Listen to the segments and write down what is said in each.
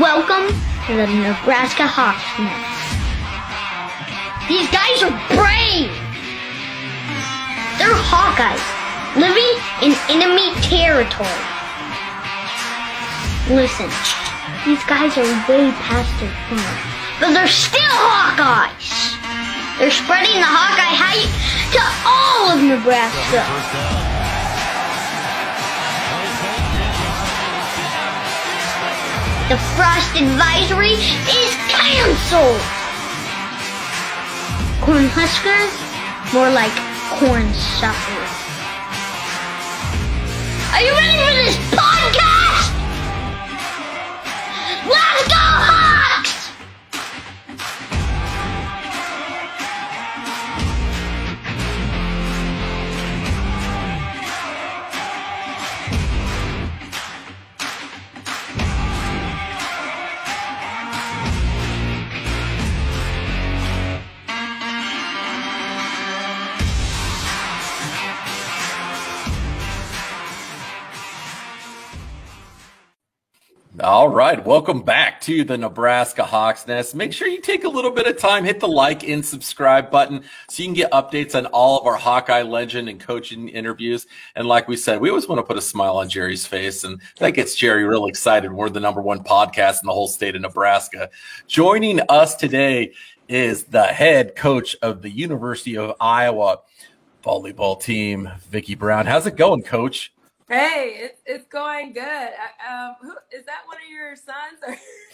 Welcome to the Nebraska Hawks These guys are brave. They're Hawkeyes, living in enemy territory. Listen, these guys are way past their prime, but they're still Hawkeyes. They're spreading the Hawkeye hype to all of Nebraska. The frost advisory is canceled. Corn huskers, more like corn suckers. Are you ready for this podcast? Let's go All right, welcome back to the Nebraska Hawks Nest. Make sure you take a little bit of time, hit the like and subscribe button so you can get updates on all of our Hawkeye legend and coaching interviews. And like we said, we always want to put a smile on Jerry's face, and that gets Jerry real excited. We're the number one podcast in the whole state of Nebraska. Joining us today is the head coach of the University of Iowa volleyball team, Vicki Brown. How's it going, coach? Hey, it's it's going good. I- Um, who is that? One of your sons?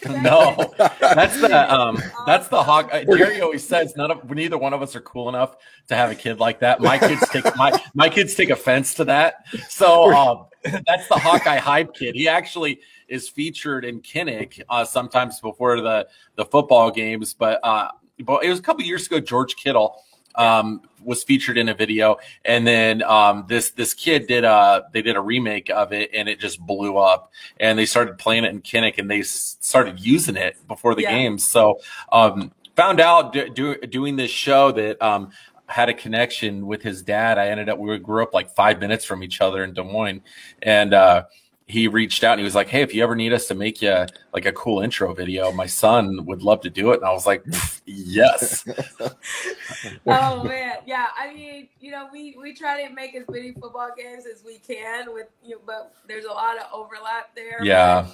Or No, that's the um, that's the hawk. Uh, Jerry always says none of neither one of us are cool enough to have a kid like that. My kids take my my kids take offense to that. So um, that's the Hawkeye hype kid. He actually is featured in Kinnick uh, sometimes before the the football games, but uh, but it was a couple years ago. George Kittle um, was featured in a video, and then um, this this kid did a they did a remake of it, and it just blew up. And they started playing it in Kinnick, and they s- started using it before the Yeah. games. So um, found out do, do, doing this show that um, had a connection with his dad. I ended up we grew up like five minutes from each other in Des Moines, and uh, he reached out and he was like, "Hey, if you ever need us to make you like a cool intro video, my son would love to do it." And I was like, "Yes." oh man, yeah. I mean, you know, we we try to make as many football games as we can with you, but there's a lot of overlap there. Yeah.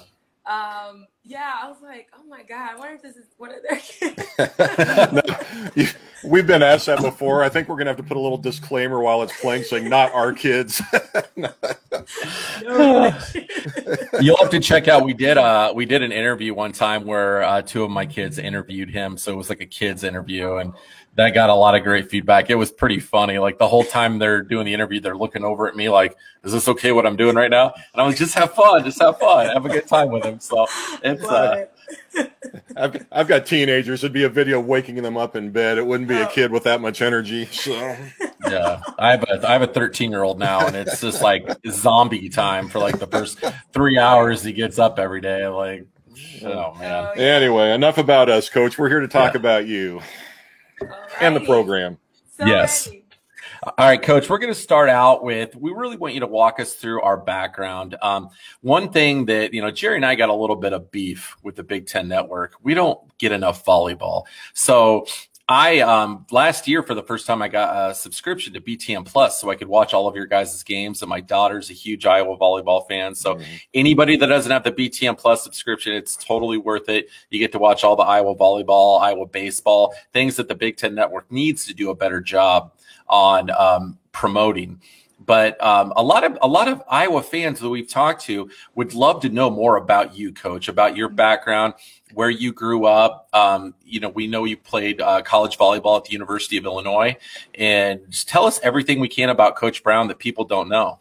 Um. Yeah. I was like, oh my god. I wonder if this is one of their kids. No, you- We've been asked that before. I think we're gonna have to put a little disclaimer while it's playing, saying not our kids. You'll have to check out. We did uh we did an interview one time where uh, two of my kids interviewed him, so it was like a kids interview, and that got a lot of great feedback. It was pretty funny. Like the whole time they're doing the interview, they're looking over at me like, "Is this okay? What I'm doing right now?" And I was just have fun, just have fun, have a good time with them. So it's uh, it. I've, I've got teenagers. It'd be a video waking them up in bed. It wouldn't be a Oh. kid with that much energy. So yeah. I have a I have a 13 year old now, and it's just like zombie time for like the first three hours he gets up every day. Like, oh man. Oh, yeah. anyway, enough about us, Coach. We're here to talk Yeah. about you and the program. So Yes. ready. All right, coach, we're going to start out with we really want you to walk us through our background. Um, one thing that, you know, Jerry and I got a little bit of beef with the Big Ten Network. We don't get enough volleyball. So I, um, last year for the first time, I got a subscription to BTN Plus so I could watch all of your guys' games. And my daughter's a huge Iowa volleyball fan. So anybody that doesn't have the BTN Plus subscription, it's totally worth it. You get to watch all the Iowa volleyball, Iowa baseball, things that the Big Ten Network needs to do a better job on um, promoting. But um, a lot of a lot of Iowa fans that we've talked to would love to know more about you, Coach, about your background, where you grew up. Um, you know, we know you played uh, college volleyball at the University of Illinois, and just tell us everything we can about Coach Brown that people don't know.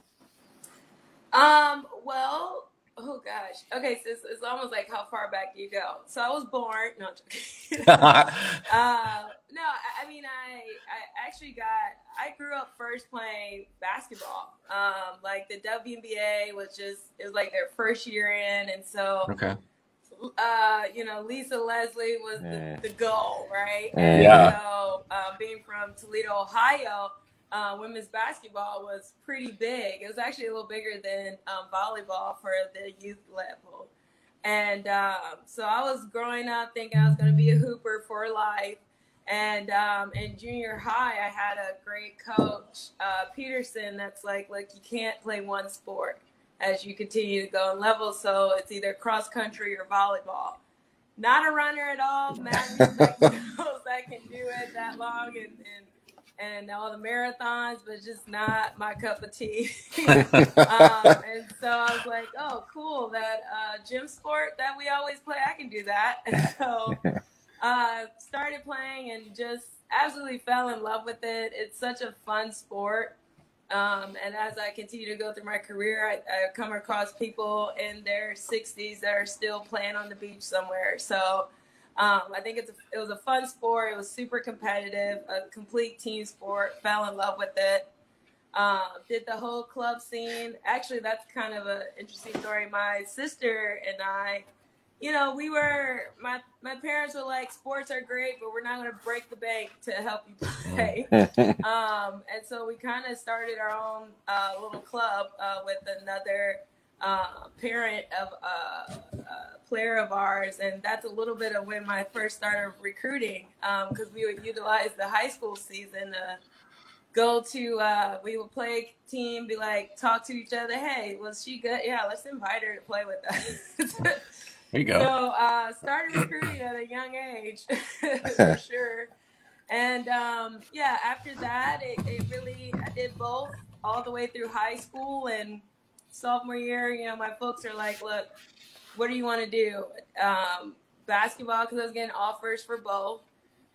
Um, well, oh gosh. Okay, so it's, it's almost like how far back you go. So I was born. No, uh, no, I, I mean, I I actually got. I grew up first playing basketball. Um, like the WNBA was just it was like their first year in, and so okay. uh, you know, Lisa Leslie was the, the goal, right? Yeah. And Yeah. so, um, being from Toledo, Ohio, uh, women's basketball was pretty big. It was actually a little bigger than um, volleyball for the youth level. And um, so I was growing up thinking I was going to be a hooper for life. And um, in junior high, I had a great coach, uh, Peterson, that's like, like you can't play one sport as you continue to go in levels. So it's either cross country or volleyball. Not a runner at all. Matt knows I can do it that long and, and and all the marathons, but just not my cup of tea. um, and so I was like, oh, cool, that uh, gym sport that we always play, I can do that. And so uh, started playing and just absolutely fell in love with it. It's such a fun sport. Um, and as I continue to go through my career, I, I come across people in their 60s that are still playing on the beach somewhere. So um, I think it's a, it was a fun sport. It was super competitive, a complete team sport. Fell in love with it. Um, did the whole club scene. Actually, that's kind of an interesting story. My sister and I you know, we were my my parents were like, sports are great, but we're not going to break the bank to help you play. um, and so we kind of started our own uh, little club uh, with another uh, parent of uh, a player of ours, and that's a little bit of when I first started recruiting because um, we would utilize the high school season to go to uh, we would play team, be like talk to each other. Hey, was she good? Yeah, let's invite her to play with us. There you go. So uh, started recruiting at a young age, for sure. And um, yeah, after that, it, it really I did both all the way through high school and sophomore year. You know, my folks are like, "Look, what do you want to do?" Um, basketball because I was getting offers for both,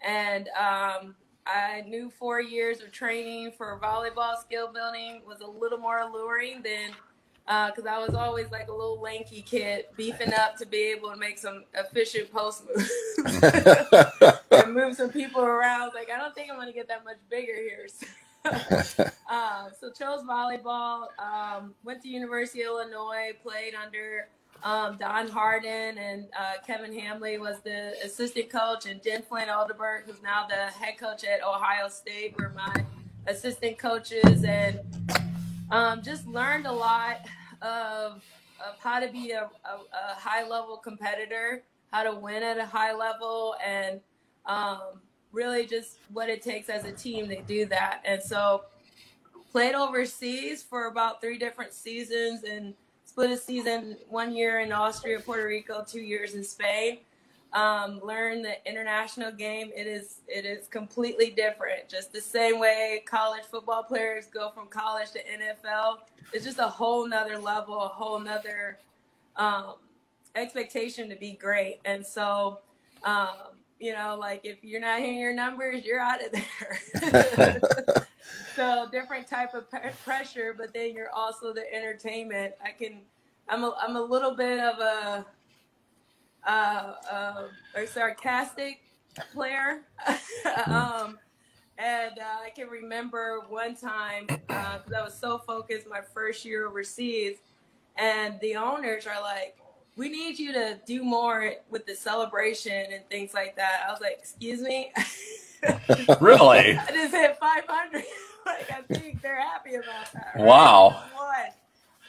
and um, I knew four years of training for volleyball skill building was a little more alluring than because uh, I was always like a little lanky kid, beefing up to be able to make some efficient post moves and move some people around. Like I don't think I'm gonna get that much bigger here. So, uh, so chose volleyball. Um, went to University of Illinois. Played under um, Don Hardin and uh, Kevin Hambly was the assistant coach, and Jen Flynn Oldenburg, who's now the head coach at Ohio State, were my assistant coaches, and um, just learned a lot of of how to be a, a, a, high level competitor, how to win at a high level, and um, really just what it takes as a team to do that. And so, played overseas for about three different seasons and split a season one year in Austria, Puerto Rico, two years in Spain um, learn the international game. It is it is completely different. Just the same way college football players go from college to NFL. It's just a whole nother level, a whole nother um, expectation to be great. And so, um, you know, like if you're not hitting your numbers, you're out of there. so different type of pressure, but then you're also the entertainment. I can. I'm a, I'm a little bit of a uh, uh, a sarcastic player. um, and uh, I can remember one time because uh, I was so focused my first year overseas, and the owners are like, "We need you to do more with the celebration and things like that." I was like, "Excuse me." really? I just hit 500. like I think they're happy about that. Right? Wow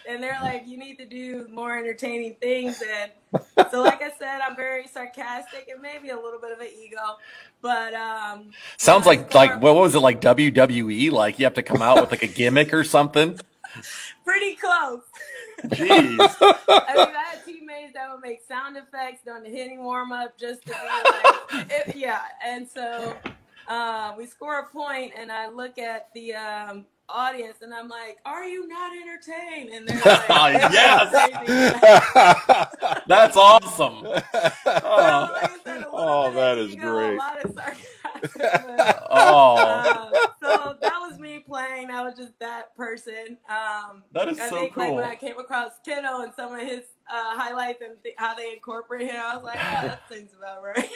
and they're like, you need to do more entertaining things. And so, like I said, I'm very sarcastic and maybe a little bit of an ego, but um, sounds like like what was it like WWE? Like you have to come out with like a gimmick or something. Pretty close. Jeez. I mean, I teammates that would make sound effects during the hitting warm up just to be like, it, yeah. And so uh, we score a point, and I look at the um, audience and I'm like, Are you not entertained? And they're like, Yes. That's awesome. Oh, oh that is great. oh. Uh, so that was me playing. I was just that person. Um, that is I so think, cool. Like when I came across Kiddo and some of his uh, highlights and th- how they incorporate him, I was like, oh, that seems about right.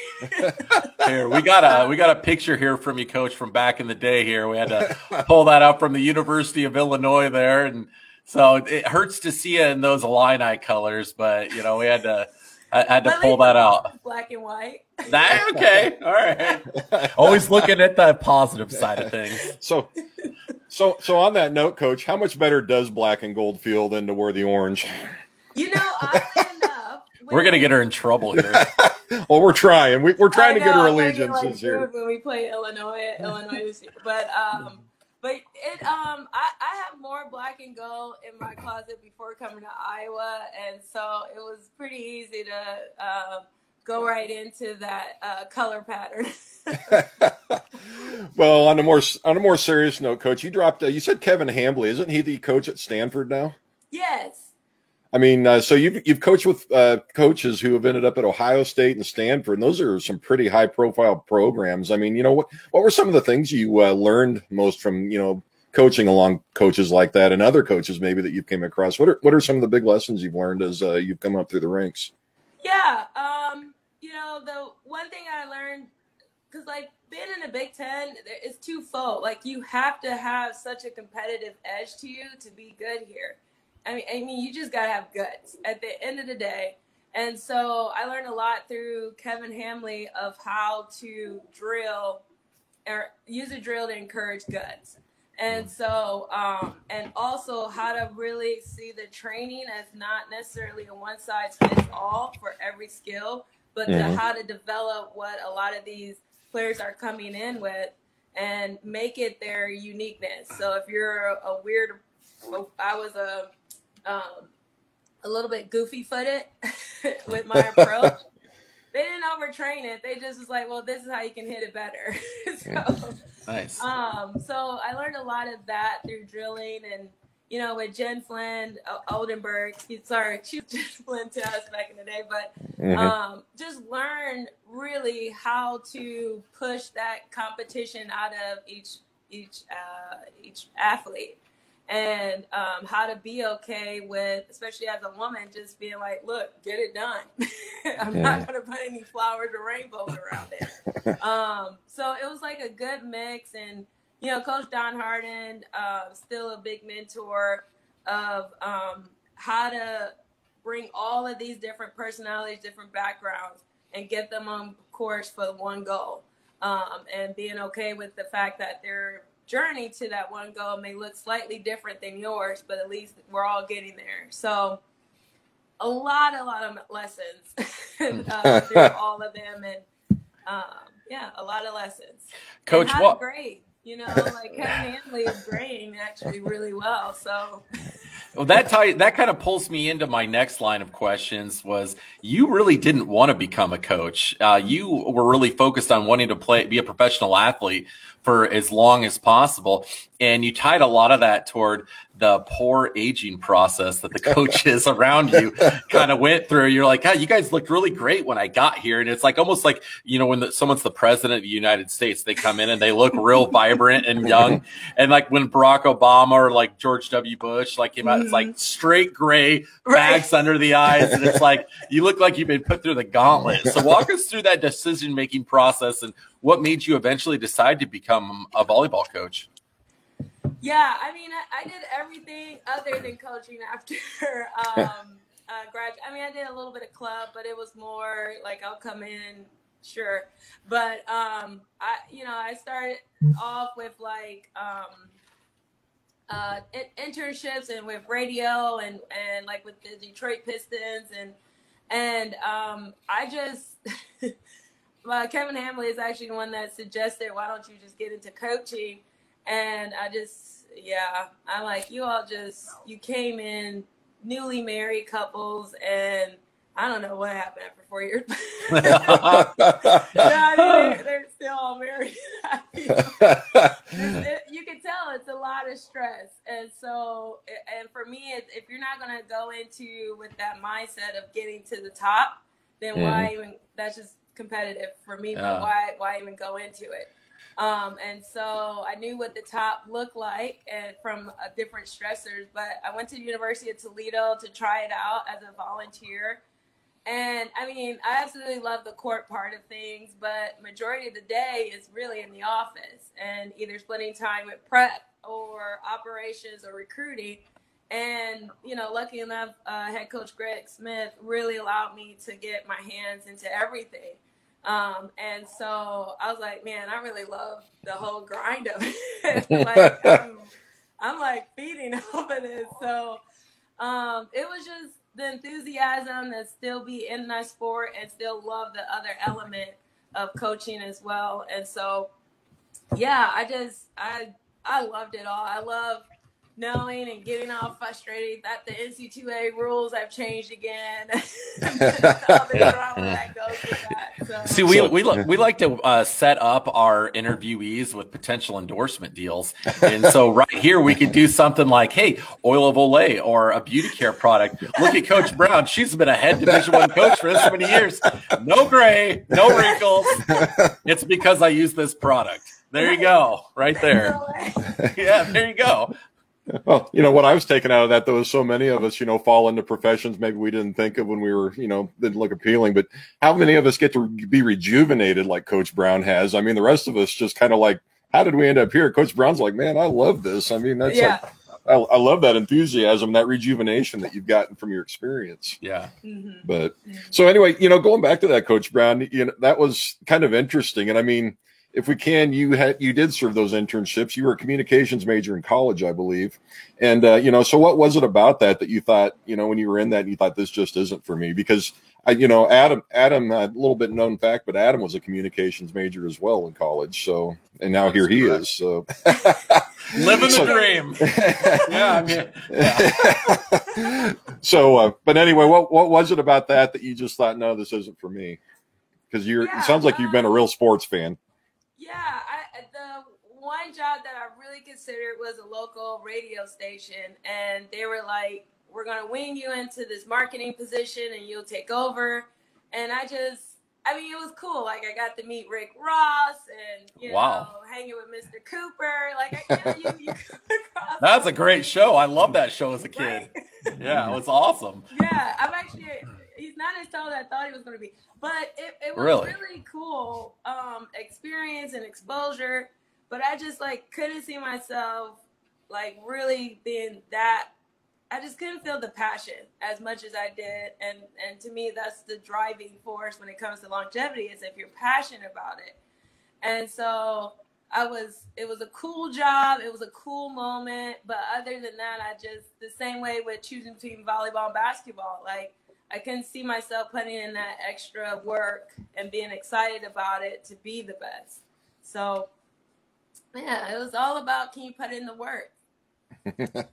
here, we got a we got a picture here from you, Coach, from back in the day. Here, we had to pull that up from the University of Illinois there, and so it hurts to see it in those Illini colors, but you know we had to I had to pull that out. Black and white. That okay. All right. Always looking at the positive side of things. So so so on that note, coach, how much better does black and gold feel than to wear the orange? You know, oddly enough, We're gonna get her in trouble here. well, we're trying. We, are trying I to get her allegiances like, here. When we play Illinois, Illinois. But um, but it um, I I have more black and gold in my closet before coming to Iowa, and so it was pretty easy to uh, go right into that uh, color pattern. well, on a more on a more serious note, Coach, you dropped. Uh, you said Kevin Hambly, isn't he the coach at Stanford now? yes. I mean, uh, so you've you've coached with uh, coaches who have ended up at Ohio State and Stanford, and those are some pretty high profile programs. I mean, you know what what were some of the things you uh, learned most from you know coaching along coaches like that and other coaches maybe that you've came across? What are what are some of the big lessons you've learned as uh, you've come up through the ranks? Yeah. Um, you know, the one thing I learned, because like being in the Big Ten, it's twofold. Like you have to have such a competitive edge to you to be good here. I mean, I mean, you just gotta have guts at the end of the day. And so I learned a lot through Kevin Hambly of how to drill or use a drill to encourage guts. And so, um, and also how to really see the training as not necessarily a one size fits all for every skill, but to Mhm. how to develop what a lot of these players are coming in with and make it their uniqueness. So if you're a, a weird, I was a, um, a little bit goofy footed with my approach. They didn't overtrain it. They just was like, well, this is how you can hit it better. so, Nice. um, so I learned a lot of that through drilling and, you know, with Jen Flynn, uh, Oldenburg, sorry, she was Jen Flynn to us back in the day, but Mhm. um, just learn really how to push that competition out of each each uh, each athlete and um, how to be okay with especially as a woman just being like look get it done. I'm not going to put any flowers or rainbows around it. Um, so it was like a good mix and you know coach don hardin uh, still a big mentor of um, how to bring all of these different personalities, different backgrounds, and get them on course for one goal. Um, and being okay with the fact that their journey to that one goal may look slightly different than yours, but at least we're all getting there. So, a lot, a lot of lessons uh, through all of them, and um, yeah, a lot of lessons. Coach, what grade. You know, like Kevin Hambly is grading actually really well. So Well, that tie, that kind of pulls me into my next line of questions. Was you really didn't want to become a coach? Uh, you were really focused on wanting to play, be a professional athlete for as long as possible, and you tied a lot of that toward the poor aging process that the coaches around you kind of went through. You're like, "God, you guys looked really great when I got here," and it's like almost like you know when the, someone's the president of the United States, they come in and they look real vibrant and young, and like when Barack Obama or like George W. Bush like it's like straight gray, bags under the eyes, and it's like you look like you've been put through the gauntlet. So walk us through that decision making process and what made you eventually decide to become a volleyball coach. Yeah, I mean, I, I did everything other than coaching after um, uh, grad. I mean, I did a little bit of club, but it was more like I'll come in, sure. But um, I, you know, I started off with like um, uh, internships and with radio and and like with the Detroit Pistons and and um, I just. Well, Kevin Hambly is actually the one that suggested, why don't you just get into coaching? And I just, yeah, I'm like, you all just, you came in newly married couples, and I don't know what happened after four years. yeah, I mean, they're, they're still all married. It- you can tell it's a lot of stress. And so, and for me, if you're not going to go into with that mindset of getting to the top, then why even, that's just competitive for me, Yeah. but why, why even go into it? Um, and so I knew what the top looked like and from uh, different stressors, but I went to the University of Toledo to try it out as a volunteer. And I mean, I absolutely love the court part of things, but majority of the day is really in the office and either splitting time with prep or operations or recruiting. And you know, lucky enough, uh, head coach Greg Smith really allowed me to get my hands into everything. Um, and so I was like, man, I really love the whole grind of it. like, I'm, I'm like feeding off of this. So um, it was just the enthusiasm to still be in my sport and still love the other element of coaching as well. And so, yeah, I just I I loved it all. I love knowing and getting all frustrated that the NCAA rules have changed again. so. See, we, we, we like to uh, set up our interviewees with potential endorsement deals. And so right here, we could do something like, hey, oil of Olay or a beauty care product. Look at Coach Brown. She's been a head division one coach for this many years. No gray, no wrinkles. It's because I use this product. There you go, right there. Yeah, there you go. Well, you know what I was taking out of that though is so many of us, you know, fall into professions maybe we didn't think of when we were, you know, didn't look appealing. But how many of us get to be rejuvenated like Coach Brown has? I mean, the rest of us just kind of like, how did we end up here? Coach Brown's like, man, I love this. I mean, that's yeah. like, I, I, love that enthusiasm, that rejuvenation that you've gotten from your experience. Yeah. Mm-hmm. But so anyway, you know, going back to that, Coach Brown, you know, that was kind of interesting, and I mean if we can, you had you did serve those internships. You were a communications major in college, I believe, and uh, you know. So, what was it about that that you thought, you know, when you were in that, and you thought this just isn't for me? Because I, you know, Adam, Adam, a little bit known fact, but Adam was a communications major as well in college. So, and now That's here he correct. is. So, living the dream. yeah, I mean, yeah. so, uh, but anyway, what what was it about that that you just thought, no, this isn't for me? Because you're, yeah, it sounds like you've been a real sports fan. Yeah, I, the one job that I really considered was a local radio station, and they were like, "We're gonna wing you into this marketing position, and you'll take over." And I just, I mean, it was cool. Like I got to meet Rick Ross, and you wow. know, hanging with Mr. Cooper. Like I, you, you, you That's a great show. I love that show as a kid. Right? Yeah, it was awesome. Yeah, I'm actually. He's not as tall as I thought he was going to be but it, it was really, really cool um, experience and exposure. But I just like couldn't see myself like really being that. I just couldn't feel the passion as much as I did, and and to me that's the driving force when it comes to longevity is if you're passionate about it. And so I was it was a cool job, it was a cool moment, but other than that, I just the same way with choosing between volleyball and basketball, like I couldn't see myself putting in that extra work and being excited about it to be the best. So, yeah, it was all about can you put in the work.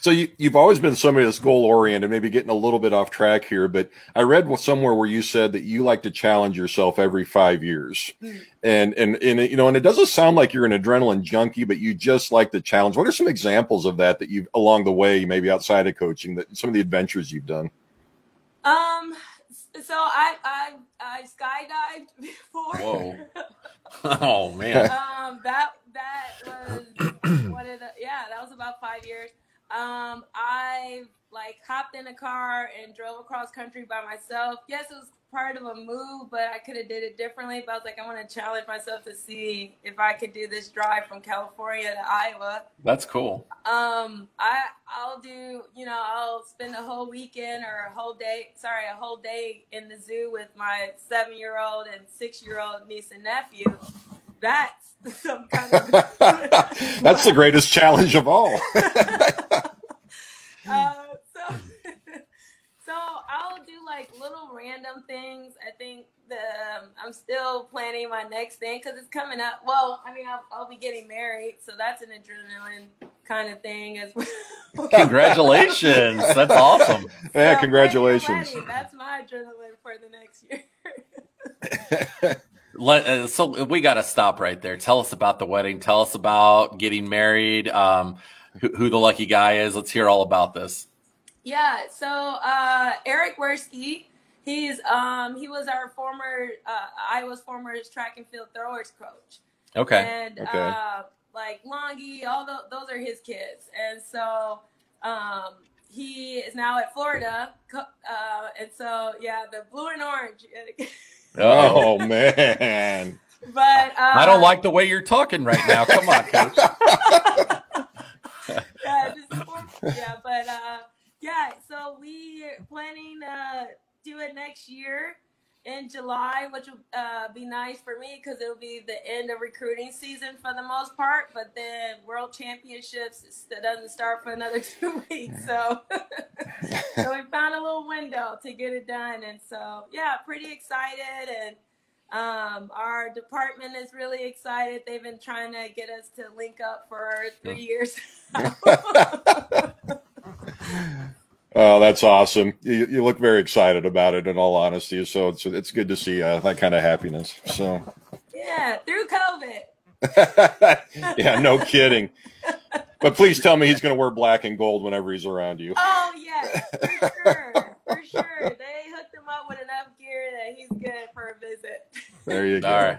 so you, have always been somebody that's goal oriented, maybe getting a little bit off track here, but I read somewhere where you said that you like to challenge yourself every five years. Mm. And, and, and, you know, and it doesn't sound like you're an adrenaline junkie, but you just like the challenge. What are some examples of that that you've along the way, maybe outside of coaching that some of the adventures you've done? Um, so I I I skydived before. Whoa. oh man. Um, that that was what is it? Yeah, that was about five years. Um, I like hopped in a car and drove across country by myself. Yes, it was part of a move, but I could have did it differently. But I was like, I want to challenge myself to see if I could do this drive from California to Iowa. That's cool. Um, I I'll do you know I'll spend a whole weekend or a whole day, sorry, a whole day in the zoo with my seven year old and six year old niece and nephew. That's some kind of. That's the greatest challenge of all. uh, so so I'll do like little random things. I think the um, I'm still planning my next thing because it's coming up. Well, I mean, I'll, I'll, be getting married, so that's an adrenaline kind of thing as well. Congratulations! that's awesome. Yeah, so congratulations. That's my adrenaline for the next year. Let, uh, so we got to stop right there. Tell us about the wedding. Tell us about getting married. Um, who, who the lucky guy is. Let's hear all about this. Yeah, so uh, Eric Werskey, he's um, he was our former uh, Iowa's former track and field throwers coach. Okay. And okay. Uh, like Longy, all the, those are his kids, and so um, he is now at Florida, uh, and so yeah, the blue and orange. oh man. But I don't uh, like the way you're talking right now. Come on, coach. yeah, but uh, yeah, so we are planning to do it next year, in July, which will uh, be nice for me because it'll be the end of recruiting season for the most part. But then World Championships doesn't start for another two weeks, so so we found a little window to get it done. And so yeah, pretty excited, and um, our department is really excited. They've been trying to get us to link up for three years. Oh, that's awesome. You, you, look very excited about it in all honesty. So it's, it's good to see uh, that kind of happiness. So, yeah, through COVID. yeah, no kidding. But please tell me he's going to wear black and gold whenever he's around you. Oh, yes, for sure. For sure. They hooked him up with enough gear that he's good for a visit. There you go. All right.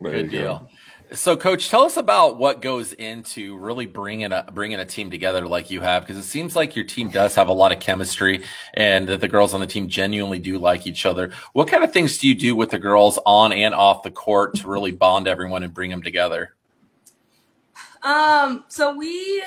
There Good deal. go. So, coach, tell us about what goes into really bringing a bringing a team together like you have, because it seems like your team does have a lot of chemistry, and that the girls on the team genuinely do like each other. What kind of things do you do with the girls on and off the court to really bond everyone and bring them together? Um, so we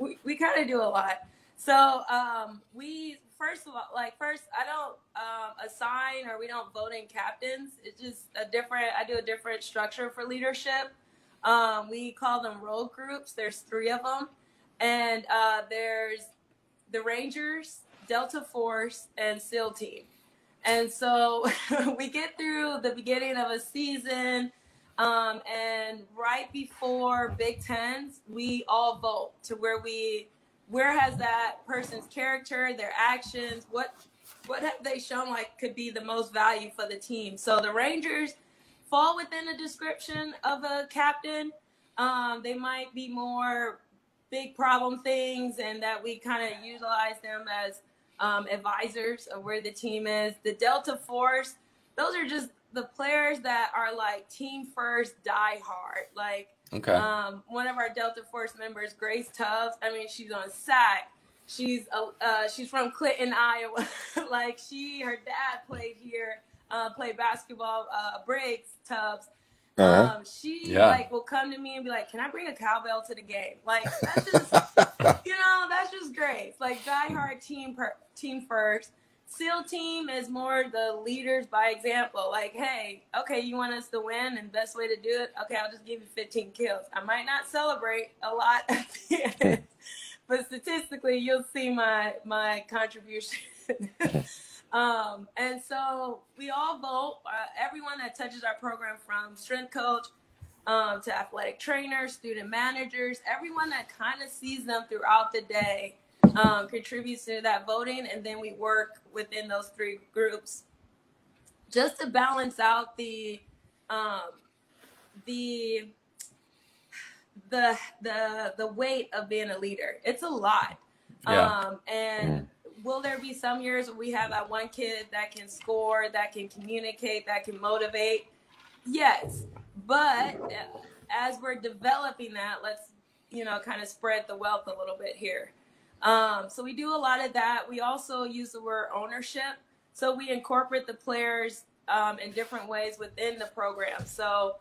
we, we kind of do a lot. So um, we first of all, like first, I don't um, assign or we don't vote in captains. It's just a different. I do a different structure for leadership. Um, we call them role groups. There's three of them, and uh, there's the Rangers, Delta Force, and SEAL Team. And so we get through the beginning of a season, um, and right before Big Tens, we all vote to where we where has that person's character, their actions, what what have they shown like could be the most value for the team? So the Rangers fall within the description of a captain. Um, they might be more big problem things, and that we kind of utilize them as um, advisors of where the team is. The Delta Force, those are just the players that are like team first, die hard. Like Okay. um, one of our Delta Force members, Grace Tubbs. I mean, she's on SAC. She's uh, uh, she's from Clinton, Iowa. like she, her dad played here, uh, played basketball. Uh, Briggs Tubbs. Uh-huh. Um, she Yeah. like will come to me and be like, "Can I bring a cowbell to the game?" Like that's just you know that's just great. Like diehard team per, team first. SEAL team is more the leaders by example. Like, hey, okay, you want us to win, and best way to do it, okay, I'll just give you 15 kills. I might not celebrate a lot at the end, but statistically, you'll see my my contribution. um, and so we all vote. Uh, everyone that touches our program, from strength coach um, to athletic trainers, student managers, everyone that kind of sees them throughout the day um, contributes to that voting, and then we work within those three groups just to balance out the um, the the the the weight of being a leader. It's a lot, Yeah. um, and will there be some years where we have that one kid that can score, that can communicate, that can motivate? Yes, but as we're developing that, let's you know kind of spread the wealth a little bit here. Um, so we do a lot of that. We also use the word ownership. So we incorporate the players um, in different ways within the program. So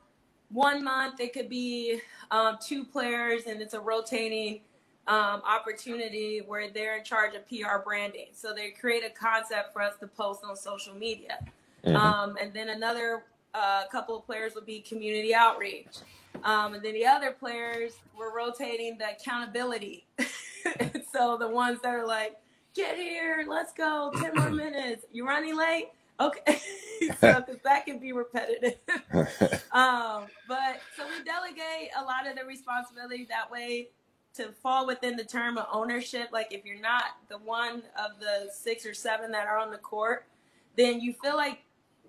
one month it could be um, two players, and it's a rotating um, opportunity where they're in charge of PR branding. So they create a concept for us to post on social media. Mhm. Um, and then another uh, couple of players will be community outreach. Um, and then the other players, we're rotating the accountability. so the ones that are like, get here, let's go, 10 more minutes. You running late? Okay. so 'cause that can be repetitive. um, but so we delegate a lot of the responsibility that way to fall within the term of ownership. Like if you're not the one of the six or seven that are on the court, then you feel like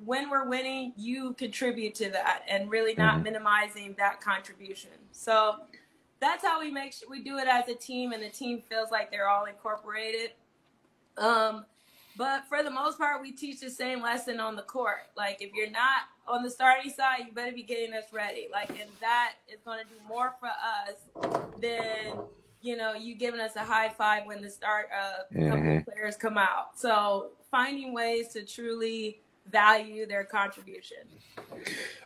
when we're winning, you contribute to that and really not Mhm. minimizing that contribution. So that's how we make sure we do it as a team and the team feels like they're all incorporated. Um, but for the most part, we teach the same lesson on the court. Like if you're not on the starting side, you better be getting us ready. Like, and that is going to do more for us than you know you giving us a high five when the start uh, Mhm. of players come out. So finding ways to truly value their contribution.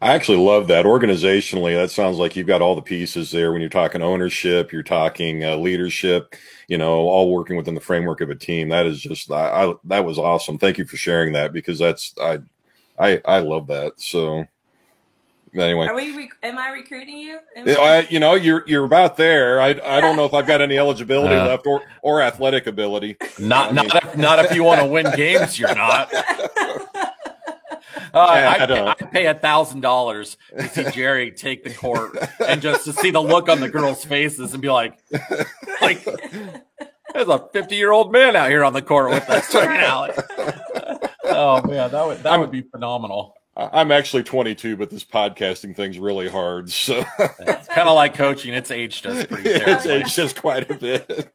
I actually love that organizationally. That sounds like you've got all the pieces there. When you're talking ownership, you're talking uh, leadership. You know, all working within the framework of a team. That is just, I, I that was awesome. Thank you for sharing that because that's, I, I I love that. So anyway, Are we? Rec- am I recruiting you? Am Yeah, I, you know, you're you're about there. I I don't know if I've got any eligibility Yeah. left or or athletic ability. Not I mean- not if, not if you want to win games. You're not. Uh, I I'd. I'd pay a thousand dollars to see Jerry take the court and just to see the look on the girls' faces and be like, like there's a 50 year old man out here on the court with us right now. oh man, that would that would be phenomenal. I- I'm actually 22, but this podcasting thing's really hard. So It's kind of like coaching. It's aged us pretty it's, terribly. it's just quite a bit.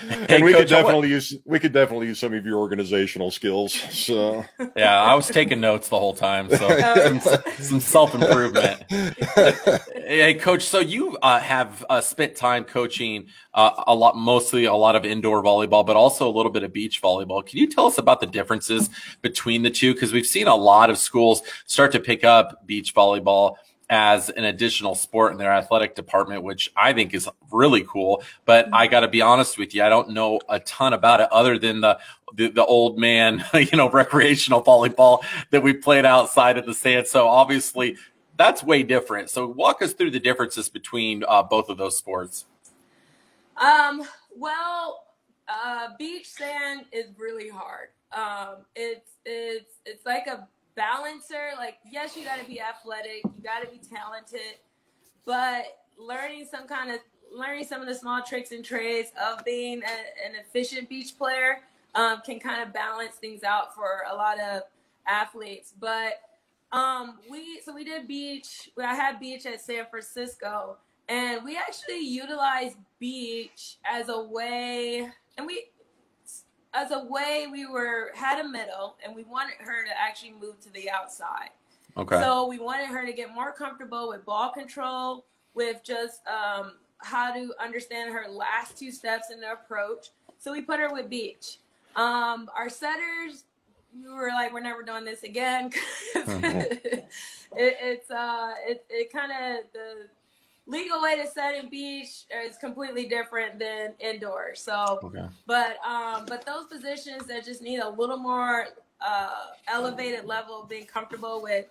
Hey, and we could Coach, I definitely use we could definitely use some of your organizational skills. So Yeah, I was taking notes the whole time. So some, some self improvement. Hey, coach. So you uh, have uh, spent time coaching uh, a lot, mostly a lot of indoor volleyball, but also a little bit of beach volleyball. Can you tell us about the differences between the two? Because we've seen a lot of schools start to pick up beach volleyball as an additional sport in their athletic department, which I think is really cool. But I got to be honest with you, I don't know a ton about it other than the the, the old man, you know, recreational volleyball that we played outside of the sand. So obviously, that's way different. So walk us through the differences between uh, both of those sports. Um, well, uh, beach sand is really hard. Um, it's it's it's like a balancer. Like, yes, you got to be athletic, you got to be talented, but learning some kind of learning some of the small tricks and trades of being a, an efficient beach player um, can kind of balance things out for a lot of athletes. But um, we so we did beach. I had beach at San Francisco, and we actually utilized beach as a way, and we as a way we were had a middle, and we wanted her to actually move to the outside. Okay. So we wanted her to get more comfortable with ball control, with just um, how to understand her last two steps in the approach. So we put her with beach. Um, our setters, we were like, we're never doing this again. 'cause it, it's uh, it, it kind of the legal way to set in beach is completely different than indoor. So okay. but um, but those positions that just need a little more uh, elevated level of being comfortable with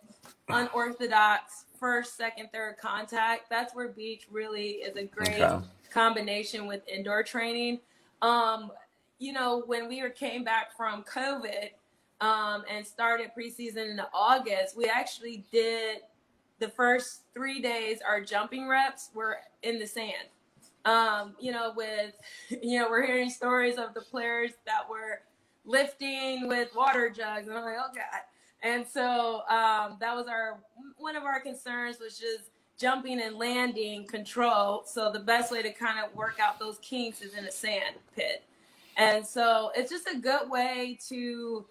unorthodox first, second, third contact. That's where beach really is a great Okay. combination with indoor training. Um, you know, when we were came back from COVID um, and started preseason in August, we actually did the first three days. Our jumping reps were in the sand. Um, you know, with you know, we're hearing stories of the players that were lifting with water jugs, and I'm like, oh god. And so um, that was our one of our concerns was just jumping and landing control. So the best way to kind of work out those kinks is in a sand pit. And so it's just a good way to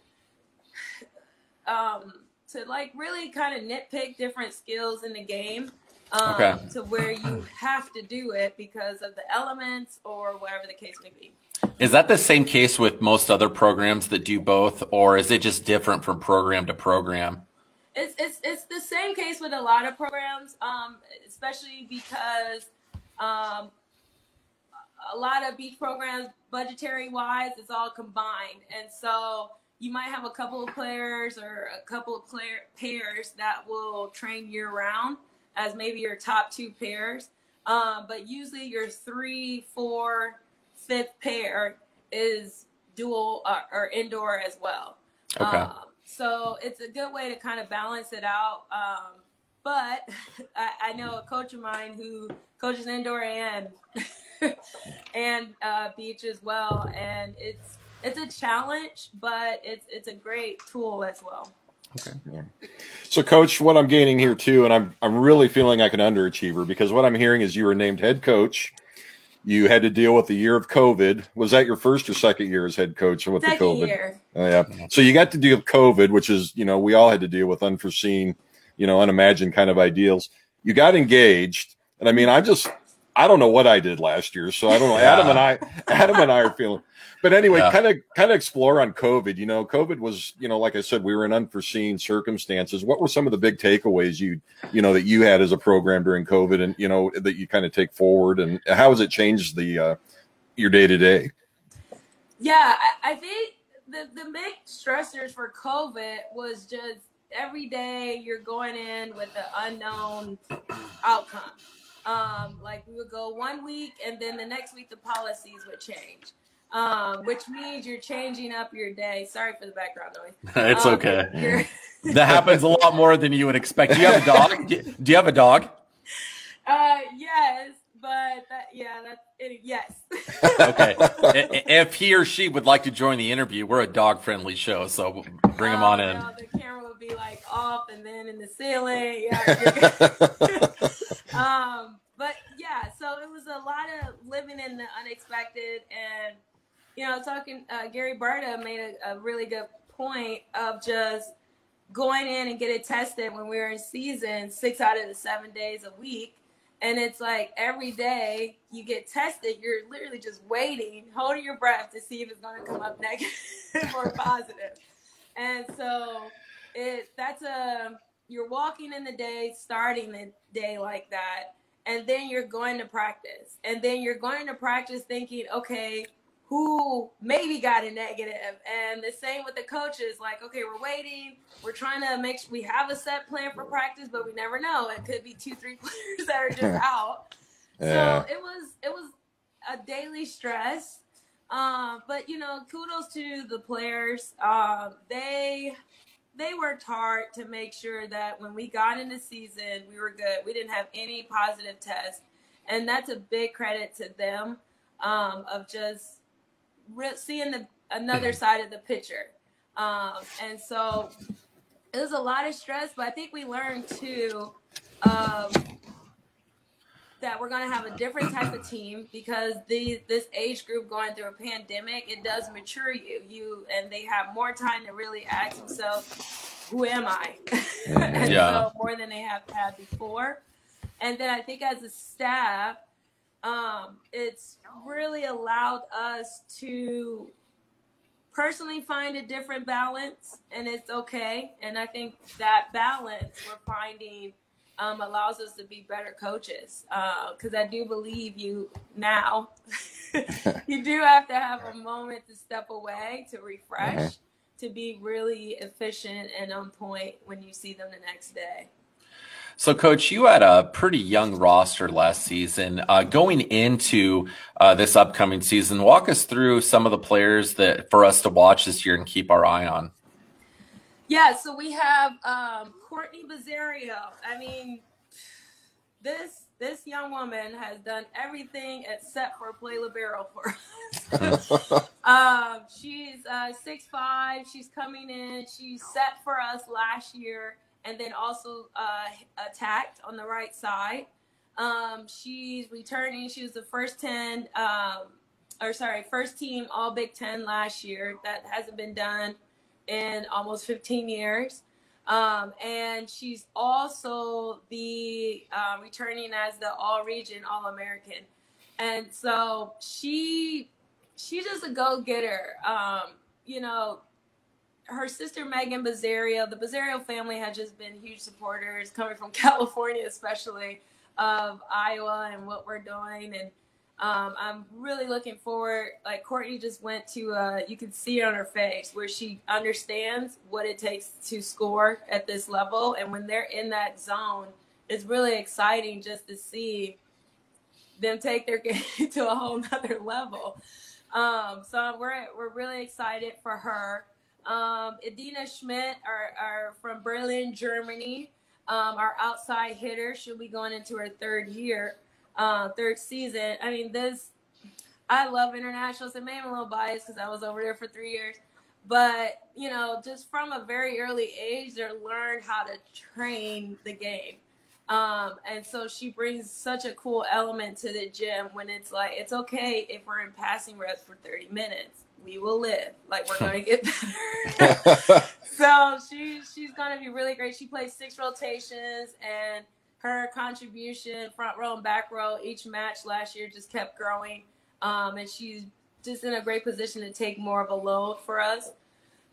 um, to like really kind of nitpick different skills in the game um, Okay. to where you have to do it because of the elements or whatever the case may be. Is that the same case with most other programs that do both, or is it just different from program to program? It's, it's, it's the same case with a lot of programs, um, especially because um, a lot of beach programs, budgetary wise, it's all combined. And so you might have a couple of players or a couple of player pairs that will train year round as maybe your top two pairs. Um, but usually your three, four, fifth pair is dual uh, or indoor as well. Okay. Um, so it's a good way to kind of balance it out. Um, but I, I know a coach of mine who coaches indoor and and uh, beach as well, and it's it's a challenge, but it's it's a great tool as well. Okay. So, coach, what I'm gaining here too, and I'm I'm really feeling like an underachiever because what I'm hearing is you were named head coach. You had to deal with the year of COVID. Was that your first or second year as head coach with Second the COVID? year, Oh, yeah. So you got to deal with COVID, which is, you know, we all had to deal with unforeseen, you know, unimagined kind of ideals. You got engaged. And I mean, I just, I don't know what I did last year. So I don't know. Yeah. Adam and I, Adam and I are feeling, but anyway, kind of, kind of explore on COVID. You know, COVID was, you know, like I said, we were in unforeseen circumstances. What were some of the big takeaways you, you know, that you had as a program during COVID and, you know, that you kind of take forward and how has it changed the, uh, your day to day? yeah, I, I think the the big stressors for COVID was just every day you're going in with the unknown outcome. Um, like we would go one week and then the next week the policies would change. Um, which means you're changing up your day. Sorry for the background noise. it's Um, okay. That happens a lot more than you would expect. Do you have a dog? Do you have a dog? Uh, yes, but that, yeah, that's it, yes. Okay. If he or she would like to join the interview, we're a dog friendly show, so bring him Oh, on in. no, the camera would be like off and then in the ceiling. Yeah. um, but yeah, so it was a lot of living in the unexpected, and you know, talking. Uh, Gary Barta made a, a really good point of just going in and get it tested when we were in season six out of the seven days a week. And it's like every day you get tested, you're literally just waiting, holding your breath to see if it's going to come up negative or positive. And so it that's a you're walking in the day, starting the day like that, and then you're going to practice. And then you're going to practice thinking, okay, who maybe got a negative and the same with the coaches like okay we're waiting we're trying to make sure we have a set plan for practice but we never know it could be two three players that are just out Yeah. so it was it was a daily stress um but you know kudos to the players um they they worked hard to make sure that when we got into season we were good we didn't have any positive tests and that's a big credit to them um, of just re- seeing the another side of the picture. Um, and so it was a lot of stress, but I think we learned too um, that we're going to have a different type of team because the this age group going through a pandemic it does mature you you and they have more time to really ask themselves who am I and Yeah. so more than they have had before and then I think as a staff um, it's really allowed us to personally find a different balance and it's okay. And i think that balance we're finding um, allows us to be better coaches. Because i do believe you now you do have to have a moment to step away to refresh Mhm. to be really efficient and on point when you see them the next day So, Coach, you had a pretty young roster last season. Uh, going into uh, this upcoming season, walk us through some of the players that for us to watch this year and keep our eye on. Yeah, so we have um, Courtney Buzzerio. I mean, this this young woman has done everything except for play libero for us. um, she's uh, six five. She's coming in. She's set for us last year, and then also uh, attacked on the right side. Um, she's returning. She was the first ten, um, or sorry, first team All Big Ten last year. That hasn't been done in almost 15 years. Um, and she's also the uh, returning as the All Region All American. And so she she's just a go getter. Um, you know, her sister Megan Buzzerio, the Buzzerio family had just been huge supporters coming from California, especially of Iowa and what we're doing. And um, I'm really looking forward. Like Courtney just went to, uh, you can see it on her face where she understands what it takes to score at this level. And when they're in that zone, it's really exciting just to see them take their game to a whole nother level. Um, so we're, we're really excited for her. Um, Edina Schmidt are, are from Berlin, Germany. Um, our outside hitter, she'll be going into her third year, uh, third season. I mean, this, I love internationals. It made me a little biased because I was over there for three years. But, you know, just from a very early age, they learned how to train the game. Um, and so she brings such a cool element to the gym when it's like, it's okay if we're in passing reps for 30 minutes. We will live. Like, we're going to get better. so she she's gonna be really great. She plays six rotations, and her contribution, front row and back row, each match last year just kept growing. Um, and she's just in a great position to take more of a load for us.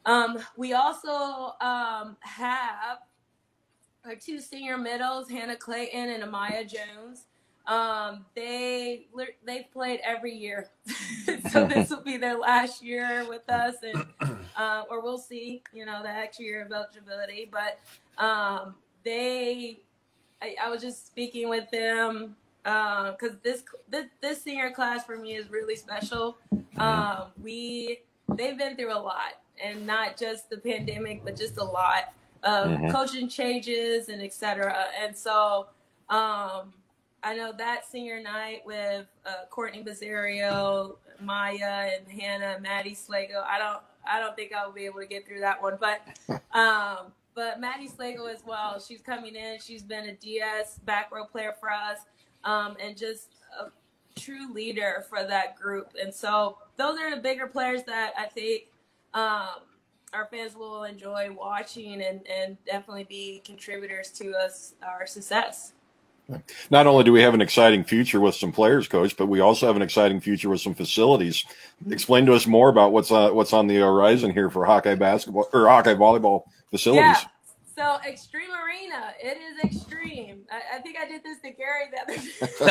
Um, we also um, have our two senior middles, Hannah Clayton and Amiya Jones. Um, they they've played every year, so this will be their last year with us, and uh, or we'll see. You know, the extra year of eligibility, but um, they. I, I, was just speaking with them because uh, this, this this senior class for me is really special. Um, we they've been through a lot, and not just the pandemic, but just a lot of mm-hmm. coaching changes and etc. And so um, I know that senior night with uh, Courtney Buzzerio, Maya, and Hannah, Maddie Slagle. I don't, I don't think I'll be able to get through that one, but, um, but Maddie Slagle as well. She's coming in. She's been a DS back row player for us, um, and just a true leader for that group. And so those are the bigger players that I think um, our fans will enjoy watching and, and definitely be contributors to us our success. Not only do we have an exciting future with some players, coach, but we also have an exciting future with some facilities. Explain to us more about what's uh, what's on the horizon here for Hawkeye basketball or Hawkeye volleyball facilities. Yeah. So Xtream Arena, it is extreme. I, I think I did this to Gary the other day.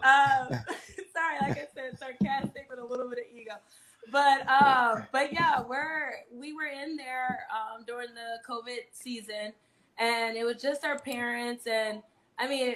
um, sorry, like I said, sarcastic with a little bit of ego. But um, but yeah, we're we were in there um, during the COVID season and it was just our parents and I mean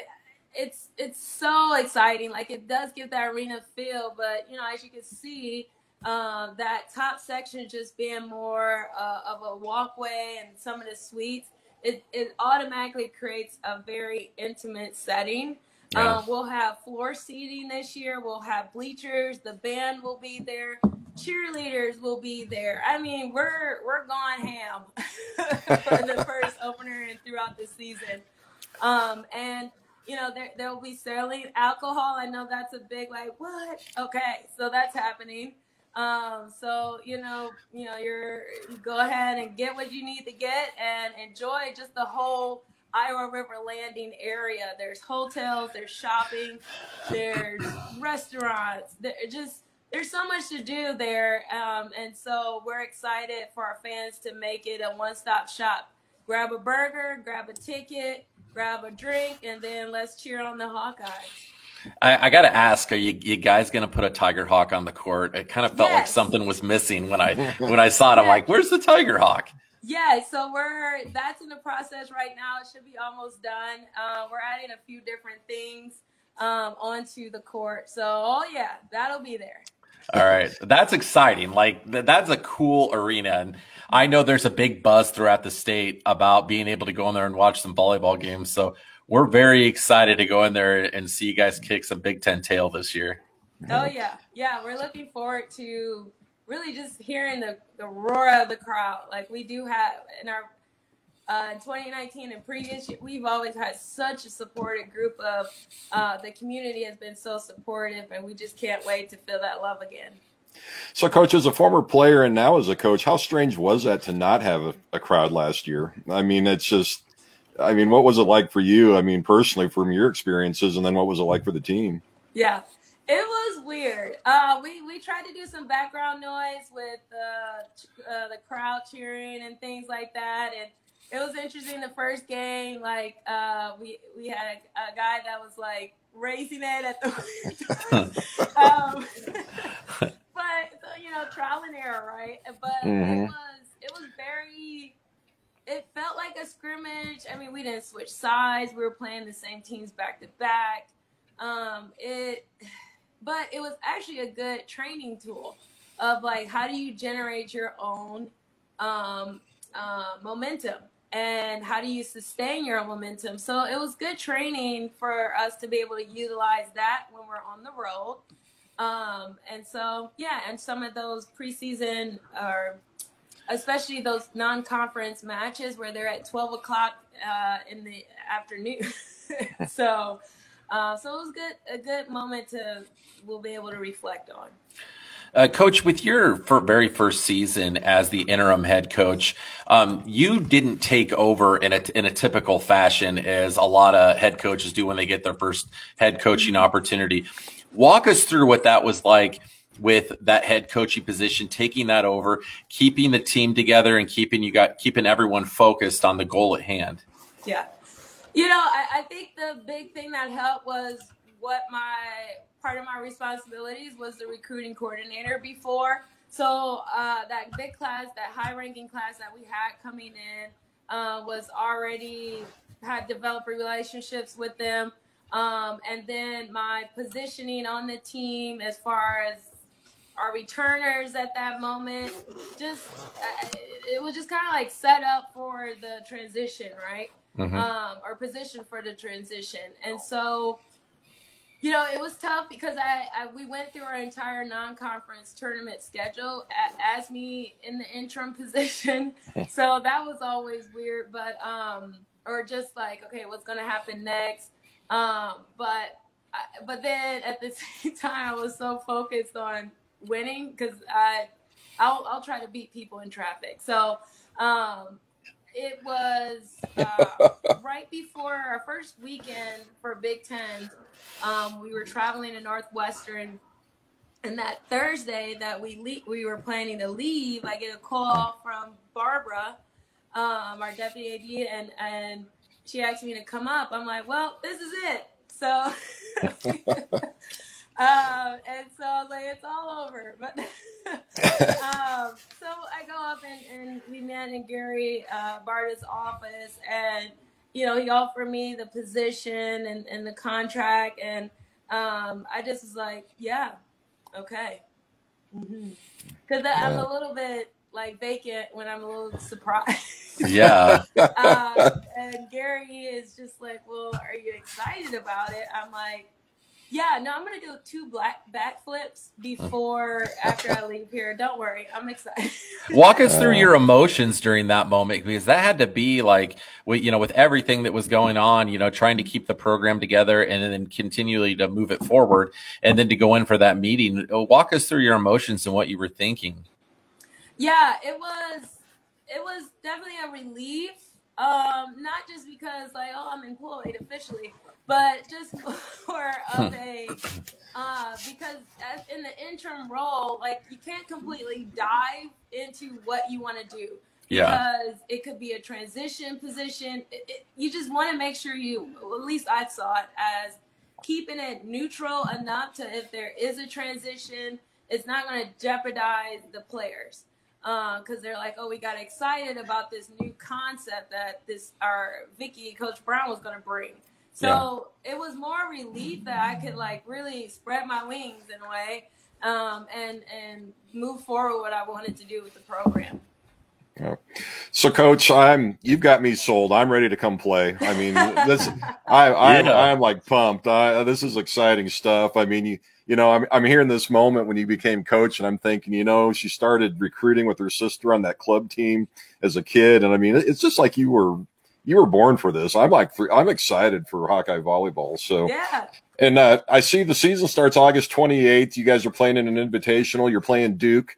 it's it's so exciting. Like it does give that arena feel, but you know, as you can see, um, that top section just being more uh, of a walkway and some of the suites, it, it automatically creates a very intimate setting. Yeah. Um, we'll have floor seating this year. We'll have bleachers. The band will be there. Cheerleaders will be there. I mean, we're we're going ham for the first opener and throughout the season. Um, and you know, there there will be selling alcohol. I know that's a big like what? Okay, so that's happening. Um, so you know, you know, you're go ahead and get what you need to get and enjoy just the whole Iowa River Landing area. There's hotels, there's shopping, there's restaurants. There just there's so much to do there, um, and so we're excited for our fans to make it a one-stop shop. Grab a burger, grab a ticket, grab a drink, and then let's cheer on the Hawkeyes. I, I got to ask: Are you, you guys going to put a Tiger Hawk on the court? It kind of felt yes. like something was missing when I when I saw it. I'm like, "Where's the Tiger Hawk?" Yeah, so we're that's in the process right now. It should be almost done. Uh, we're adding a few different things um, onto the court. So, oh yeah, that'll be there. All right, that's exciting. Like th- that's a cool arena, and I know there's a big buzz throughout the state about being able to go in there and watch some volleyball games. So we're very excited to go in there and see you guys kick some Big Ten tail this year. Oh yeah, yeah, we're looking forward to really just hearing the, the roar of the crowd. Like we do have in our uh, in 2019 and previous, we've always had such a supportive group of uh, the community has been so supportive, and we just can't wait to feel that love again. So, coach, as a former player and now as a coach, how strange was that to not have a, a crowd last year? I mean, it's just, I mean, what was it like for you? I mean, personally, from your experiences, and then what was it like for the team? Yeah, it was weird. Uh, we we tried to do some background noise with uh, uh, the crowd cheering and things like that, and it was interesting. The first game, like uh, we we had a, a, guy that was like raising it at the um, but so, you know, trial and error, right? But mm-hmm. it was it was very. It felt like a scrimmage. I mean, we didn't switch sides. We were playing the same teams back to back. Um, it but it was actually a good training tool of like how do you generate your own um, uh, momentum and how do you sustain your momentum? So it was good training for us to be able to utilize that when we're on the road. Um, and so yeah and some of those preseason or especially those non-conference matches where they're at 12 o'clock uh, in the afternoon. So uh, so it was good a good moment to we'll be able to reflect on. Uh, coach, with your very first season as the interim head coach, um, you didn't take over in a, in a typical fashion as a lot of head coaches do when they get their first head coaching opportunity. Walk us through what that was like with that head coaching position, taking that over, keeping the team together, and keeping you got keeping everyone focused on the goal at hand. Yeah, you know, I, I think the big thing that helped was what my part of my responsibilities was the recruiting coordinator before. so uh, that big class, that high ranking class that we had coming in, uh, was already had developed relationships with them. Um, and then my positioning on the team as far as our returners at that moment, just uh, it was just kind of like set up for the transition, right? Mm-hmm. Um, or position for the transition. And so, you know, it was tough because I, I we went through our entire non-conference tournament schedule as me in the interim position. so that was always weird, but um, or just like, okay, what's gonna happen next? Um, but but then at the same time, I was so focused on winning because I I'll, I'll try to beat people in traffic. So um, it was uh, right before our first weekend for Big Ten. Um, we were traveling to Northwestern, and that Thursday that we le- we were planning to leave, I get a call from Barbara, um, our deputy AD, and and she asked me to come up. I'm like, well, this is it. So, um, and so I was like, it's all over. But um, so I go up and, and we met in Gary uh, Barta's office, and you know he offered me the position and, and the contract, and um, I just was like, yeah, okay, because mm-hmm. I'm a little bit like vacant when I'm a little surprised. Yeah. um, and Gary is just like, well, are you excited about it? I'm like, yeah, no, I'm gonna do two black backflips before after I leave here. Don't worry, I'm excited. Walk us through your emotions during that moment because that had to be like, you know, with everything that was going on, you know, trying to keep the program together and then continually to move it forward, and then to go in for that meeting. Walk us through your emotions and what you were thinking. Yeah, it was it was definitely a relief. Um, not just because like, oh, I'm employed officially, but just for of hmm. a uh, because as in the interim role, like you can't completely dive into what you want to do. Yeah. Because it could be a transition position. It, it, you just want to make sure you, at least I saw it as keeping it neutral enough to if there is a transition, it's not going to jeopardize the players because uh, they're like, oh, we got excited about this new concept that this our Vicky Coach Brown was going to bring. So yeah. it was more relief that I could like really spread my wings in a way um, and and move forward what I wanted to do with the program. Yeah. So, coach, I'm you've got me sold. I'm ready to come play. I mean, this I I'm, yeah. I'm like pumped. I, this is exciting stuff. I mean, you you know, I'm, I'm hearing this moment when you became coach, and I'm thinking, you know, she started recruiting with her sister on that club team as a kid, and I mean, it's just like you were you were born for this. I'm like, I'm excited for Hawkeye volleyball. So yeah. And uh, I see the season starts August 28th. You guys are playing in an invitational. You're playing Duke.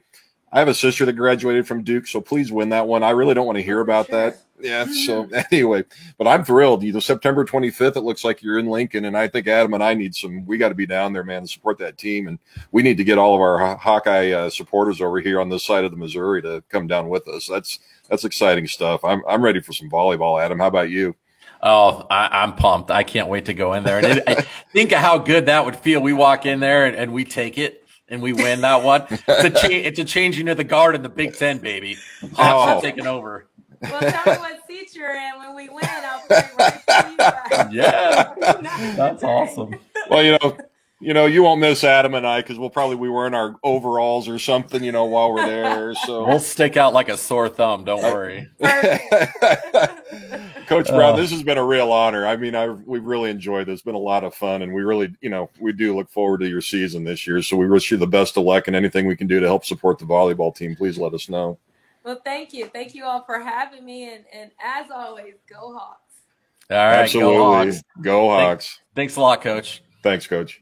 I have a sister that graduated from Duke, so please win that one. I really don't want to hear about sure. that yeah. So anyway, but I'm thrilled. You know, September 25th, it looks like you're in Lincoln, and I think Adam and I need some. We got to be down there, man, to support that team, and we need to get all of our Hawkeye uh, supporters over here on this side of the Missouri to come down with us. That's that's exciting stuff. I'm I'm ready for some volleyball, Adam. How about you? Oh, I, am pumped! I can't wait to go in there. And it, think of how good that would feel. We walk in there and, and we take it and we win that one. It's a, cha- it's a changing of the guard in the Big Ten, baby. Oh. Hawks oh. are taking over. Well, tell me what seat you're in when we win. I'll play right for you. Yeah, that's awesome. Well, you know, you know, you won't miss Adam and I because we'll probably be wearing our overalls or something, you know, while we're there. So we'll stick out like a sore thumb. Don't worry. Coach Brown, uh, this has been a real honor. I mean, I we've really enjoyed this. It's been a lot of fun, and we really, you know, we do look forward to your season this year. So we wish you the best of luck, and anything we can do to help support the volleyball team, please let us know. Well, thank you. Thank you all for having me. And, and as always, go Hawks. All right. Absolutely. Go Hawks. Go Hawks. Thanks, thanks a lot, coach. Thanks, coach.